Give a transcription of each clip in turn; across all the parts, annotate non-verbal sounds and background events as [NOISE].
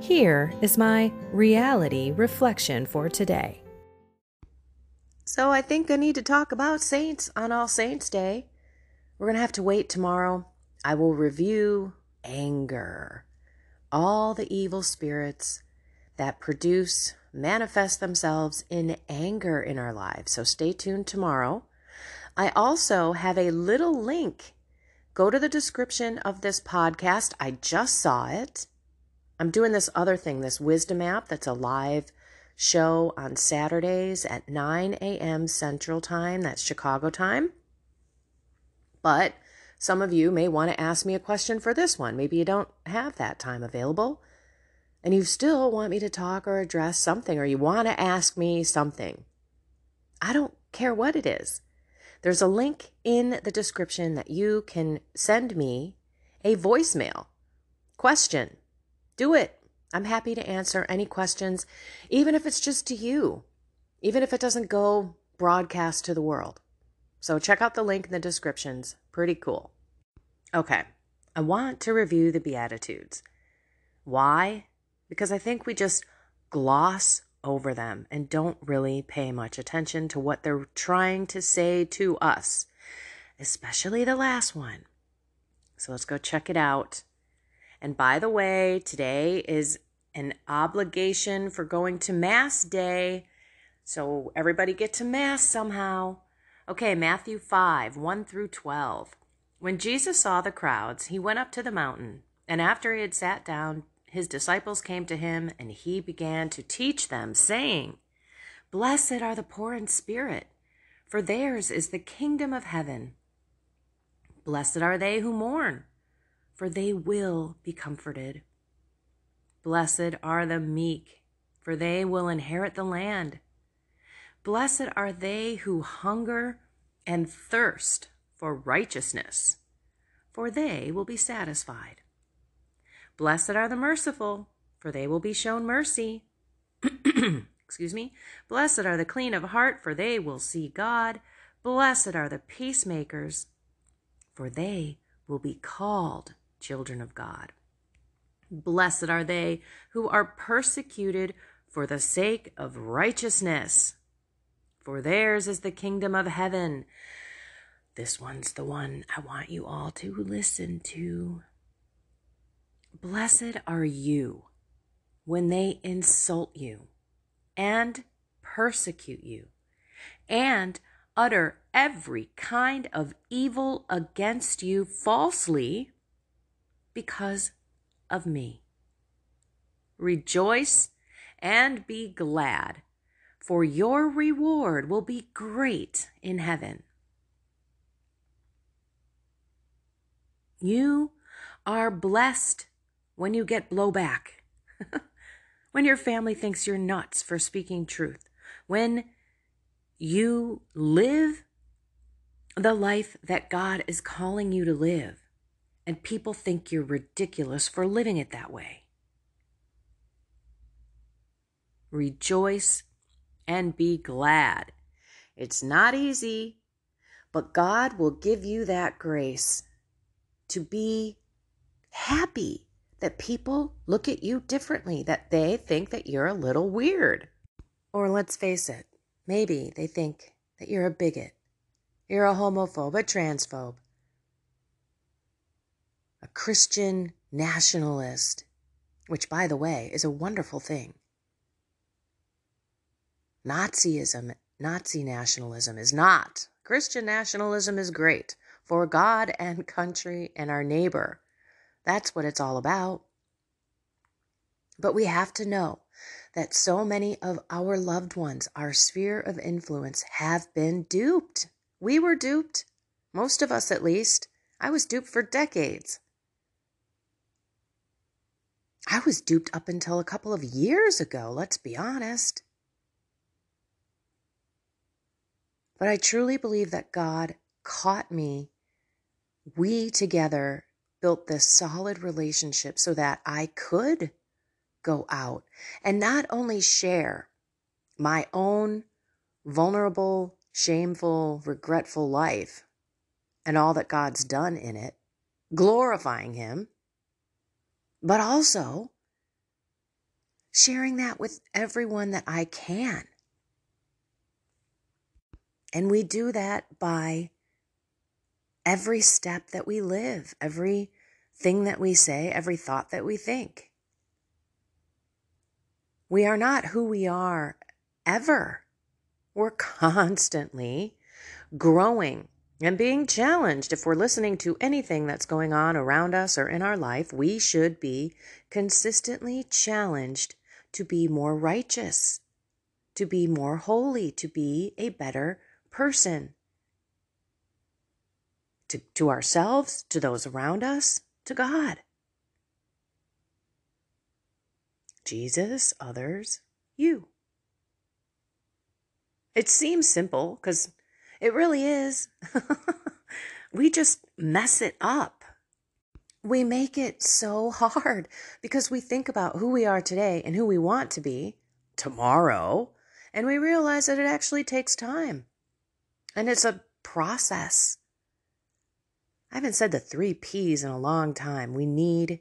Here is my reality reflection for today. So, I think I need to talk about saints on All Saints' Day. We're going to have to wait tomorrow. I will review anger, all the evil spirits that produce, manifest themselves in anger in our lives. So, stay tuned tomorrow. I also have a little link. Go to the description of this podcast. I just saw it I'm doing this other thing, this wisdom app that's a live show on Saturdays at 9 a.m. Central Time. That's Chicago time. But some of you may want to ask me a question for this one. Maybe you don't have that time available and you still want me to talk or address something or you want to ask me something. I don't care what it is. There's a link in the description that you can send me a voicemail question do it. I'm happy to answer any questions, even if it's just to you, even if it doesn't go broadcast to the world. So check out the link in the descriptions. Pretty cool. Okay, I want to review the Beatitudes. Why? Because I think we just gloss over them and don't really pay much attention to what they're trying to say to us, especially the last one. So let's go check it out and by the way, today is an obligation for going to Mass Day. So everybody get to Mass somehow. Okay, Matthew 5 1 through 12. When Jesus saw the crowds, he went up to the mountain, and after he had sat down, his disciples came to him, and he began to teach them, saying, Blessed are the poor in spirit, for theirs is the kingdom of heaven. Blessed are they who mourn for they will be comforted. Blessed are the meek, for they will inherit the land. Blessed are they who hunger and thirst for righteousness, for they will be satisfied. Blessed are the merciful, for they will be shown mercy. [CLEARS THROAT] Excuse me. Blessed are the clean of heart, for they will see God. Blessed are the peacemakers, for they will be called children of God. Blessed are they who are persecuted for the sake of righteousness, for theirs is the kingdom of heaven. This one's the one I want you all to listen to. Blessed are you when they insult you and persecute you and utter every kind of evil against you falsely because of me. Rejoice and be glad, for your reward will be great in heaven. You are blessed when you get blowback, [LAUGHS] when your family thinks you're nuts for speaking truth, when you live the life that God is calling you to live and people think you're ridiculous for living it that way. Rejoice and be glad. It's not easy, but God will give you that grace to be happy that people look at you differently, that they think that you're a little weird. Or let's face it, maybe they think that you're a bigot, you're a homophobe, a transphobe, a Christian nationalist, which, by the way, is a wonderful thing. Nazism Nazi nationalism is not. Christian nationalism is great for God and country and our neighbor. That's what it's all about. But we have to know that so many of our loved ones, our sphere of influence, have been duped. We were duped, most of us at least. I was duped for decades. I was duped up until a couple of years ago, let's be honest. But I truly believe that God caught me. We together built this solid relationship so that I could go out and not only share my own vulnerable, shameful, regretful life and all that God's done in it, glorifying Him, but also sharing that with everyone that I can. And we do that by every step that we live, every thing that we say, every thought that we think. We are not who we are ever. We're [LAUGHS] constantly growing and being challenged. If we're listening to anything that's going on around us or in our life, we should be consistently challenged to be more righteous, to be more holy, to be a better person. To, to ourselves, to those around us, to God. Jesus, others, you. It seems simple because it really is. [LAUGHS] we just mess it up. We make it so hard because we think about who we are today and who we want to be tomorrow, and we realize that it actually takes time. And it's a process. I haven't said the three P's in a long time. We need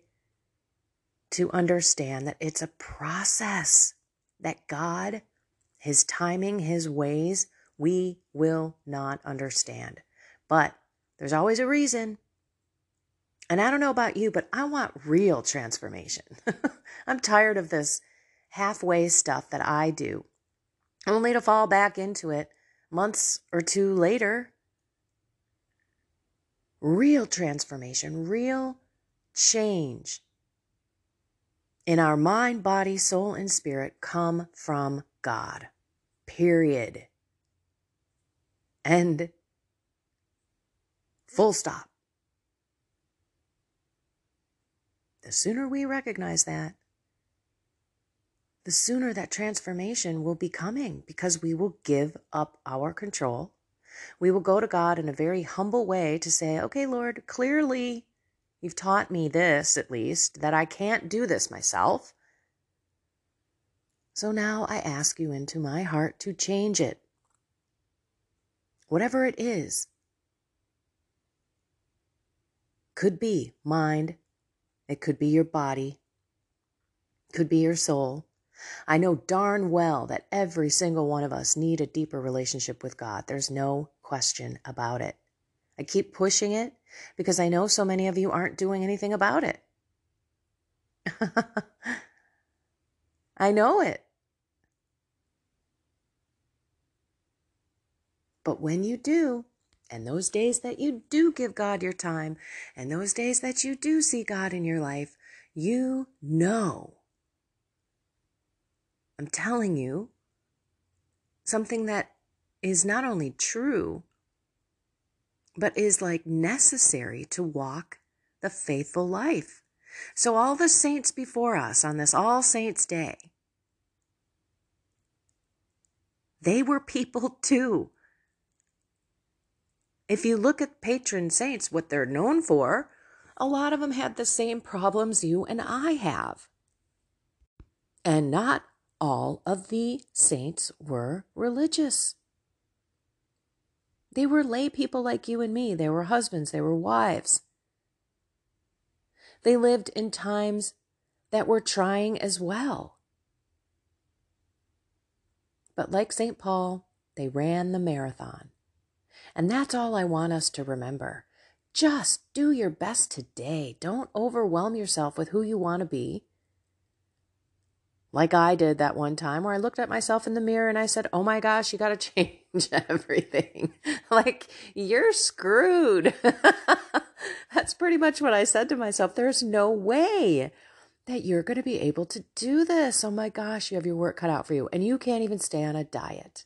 to understand that it's a process that God, His timing, His ways, we will not understand. But there's always a reason. And I don't know about you, but I want real transformation. [LAUGHS] I'm tired of this halfway stuff that I do, only to fall back into it months or two later. Real transformation, real change in our mind, body, soul, and spirit come from God. Period. And full stop. The sooner we recognize that, the sooner that transformation will be coming because we will give up our control. We will go to God in a very humble way to say, okay, Lord, clearly You've taught me this, at least, that I can't do this myself. So now I ask you into my heart to change it. Whatever it is. Could be mind, it could be your body, could be your soul. I know darn well that every single one of us need a deeper relationship with God. There's no question about it. I keep pushing it because I know so many of you aren't doing anything about it. [LAUGHS] I know it. But when you do, and those days that you do give God your time, and those days that you do see God in your life, you know. I'm telling you something that is not only true, but is like necessary to walk the faithful life. So, all the saints before us on this All Saints' Day, they were people [LAUGHS] too. If you look at patron saints, what they're known for, a lot of them had the same problems you and I have. And not all of the saints were religious. They were lay people like you and me. They were husbands, they were wives. They lived in times that were trying as well. But like St. Paul, they ran the marathon. And that's all I want us to remember. Just do your best today. Don't overwhelm yourself with who you want to be. like I did that one time where I looked at myself in the mirror and I said, Oh my gosh, you got to [LAUGHS] change everything. [LAUGHS] like, you're screwed. [LAUGHS] That's pretty much what I said to myself. There's no way that you're going to be able to do this. Oh my gosh, you have your work cut out for you and you can't even stay on a diet.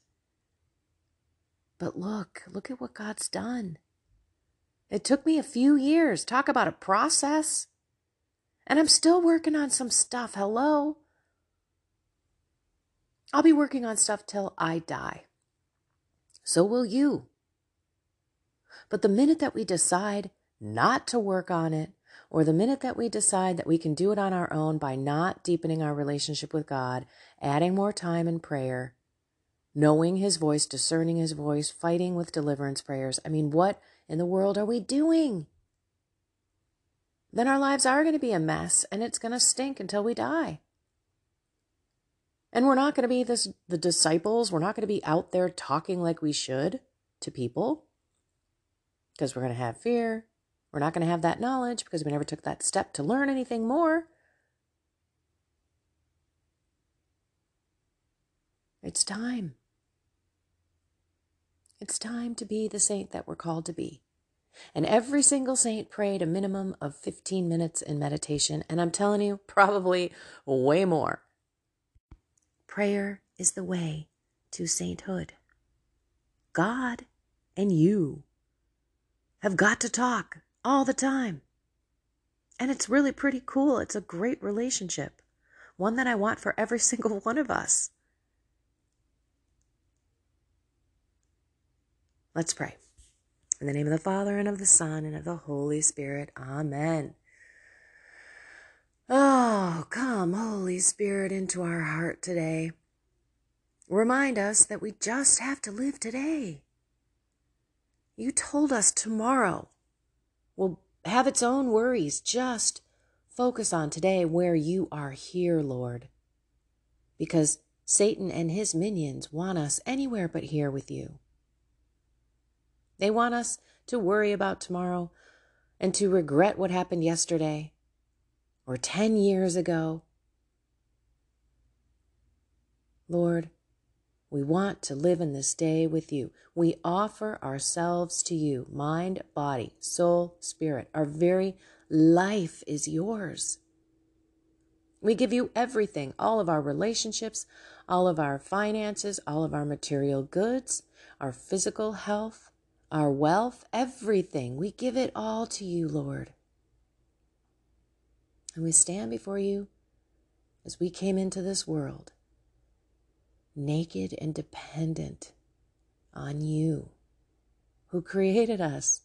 But look, look at what God's done. It took me a few years. Talk about a process. And I'm still working on some stuff. Hello? I'll be working on stuff till I die. So will you. But the minute that we decide not to work on it, or the minute that we decide that we can do it on our own by not deepening our relationship with God, adding more time in prayer, knowing His voice, discerning His voice, fighting with deliverance prayers, I mean, what in the world are we doing? Then our lives are going to be a mess and it's going to stink until we die. And we're not going to be this, the disciples. We're not going to be out there talking like we should to people because we're going to have fear. We're not going to have that knowledge because we never took that step to learn anything more. It's time. It's time to be the saint that we're called to be. And every single saint prayed a minimum of 15 minutes in meditation. And I'm telling you, probably way more. Prayer is the way to sainthood. God and you have got to talk all the time. And it's really pretty cool. It's a great relationship, one that I want for every [LAUGHS] single one of us. Let's pray. In the name of the Father, and of the Son, and of the Holy Spirit. Amen. Oh, come, Holy Spirit, into our heart today. Remind us that we just have to live today. You told us tomorrow will have its own worries. Just focus on today where you are here, Lord. Because Satan and his minions want us anywhere but here with you. They want us to worry about tomorrow and to regret what happened yesterday or 10 years ago. Lord, we want to live in this day with you. We offer ourselves to you mind, body, soul, spirit. Our very life is yours. We give you everything all of our relationships, all of our finances, all of our material goods, our physical health, our wealth, everything. We give it all to you, Lord. And we stand before you as we came into this world, naked and dependent on you who created us.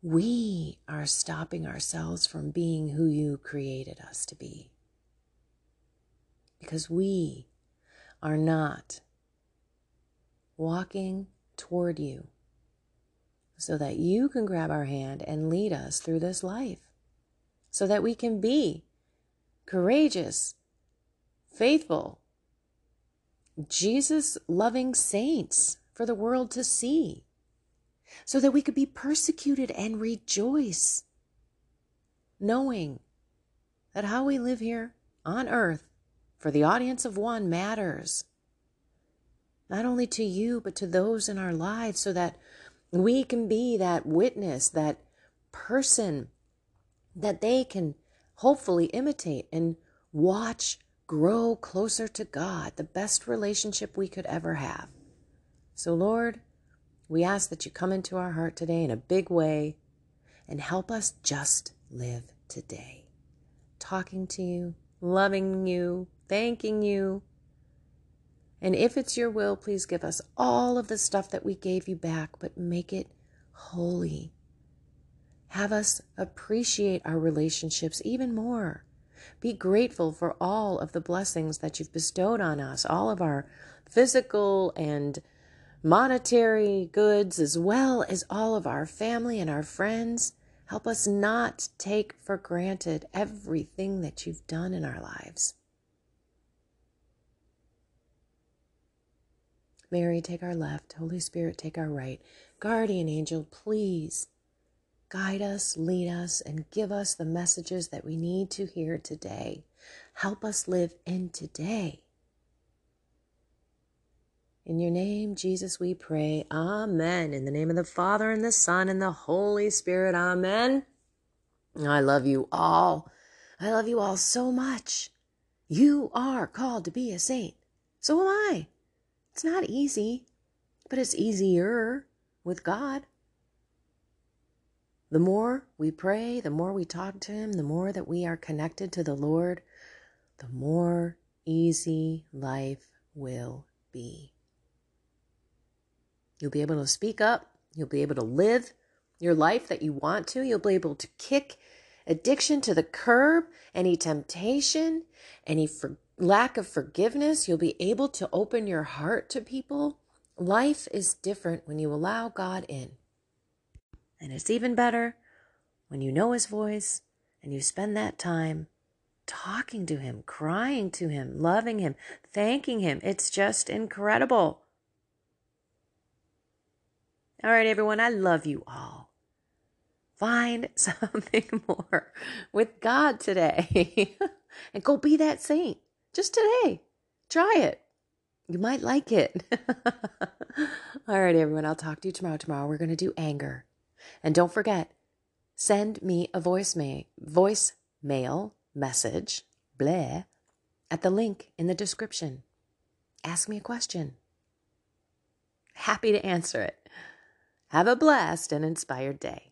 We are stopping ourselves from being who you created us to be. Because we are not walking toward you so that you can grab our hand and lead us through this life so that we can be courageous, faithful, Jesus loving saints for the world to see, so that we could be persecuted and rejoice, knowing that how we live here on earth for the audience of one matters, not only to you, but to those in our lives, so that we can be that witness, that person that they can hopefully imitate and watch grow closer to God, the best relationship we could ever have. So, Lord, we ask that you come into our heart today in a big way and help us just live today. Talking to you, loving you, thanking you. And if it's your will, please give us all of the stuff that we gave you back, but make it holy have us appreciate our relationships even more. Be grateful for all of the blessings that you've bestowed on us, all of our physical and monetary goods, as well as all of our family and our friends. Help us not take for granted everything that you've done in our lives. Mary, take our left. Holy Spirit, take our right. Guardian angel, please Guide us, lead us, and give us the messages that we need to hear today. Help us live in today. In your name, Jesus, we pray. Amen. In the name of the Father, and the Son, and the Holy Spirit. Amen. I love you all. I love you all so much. You are called to be a saint. So am I. It's not easy, but it's easier with God. The more we pray, the more we talk to Him, the more that we are connected to the Lord, the more easy life will be. You'll be able to speak up. You'll be able to live your life that you want to. You'll be able to kick addiction to the curb, any temptation, any for- lack of forgiveness. You'll be able to open your heart to people. Life is different when you allow God in. And it's even better when you know His voice and you spend that time talking to Him, crying to Him, loving Him, thanking Him. It's just incredible. All right, everyone, I love you all. Find [LAUGHS] something more with God today [LAUGHS] and go be that saint just today. Try it. You might like it. [LAUGHS] all right, everyone, I'll talk to you tomorrow. Tomorrow we're going to do anger. And don't forget, send me a voicemail, voicemail message, blah, at the link in the description. Ask me a question. Happy to answer it. Have a blessed and inspired day.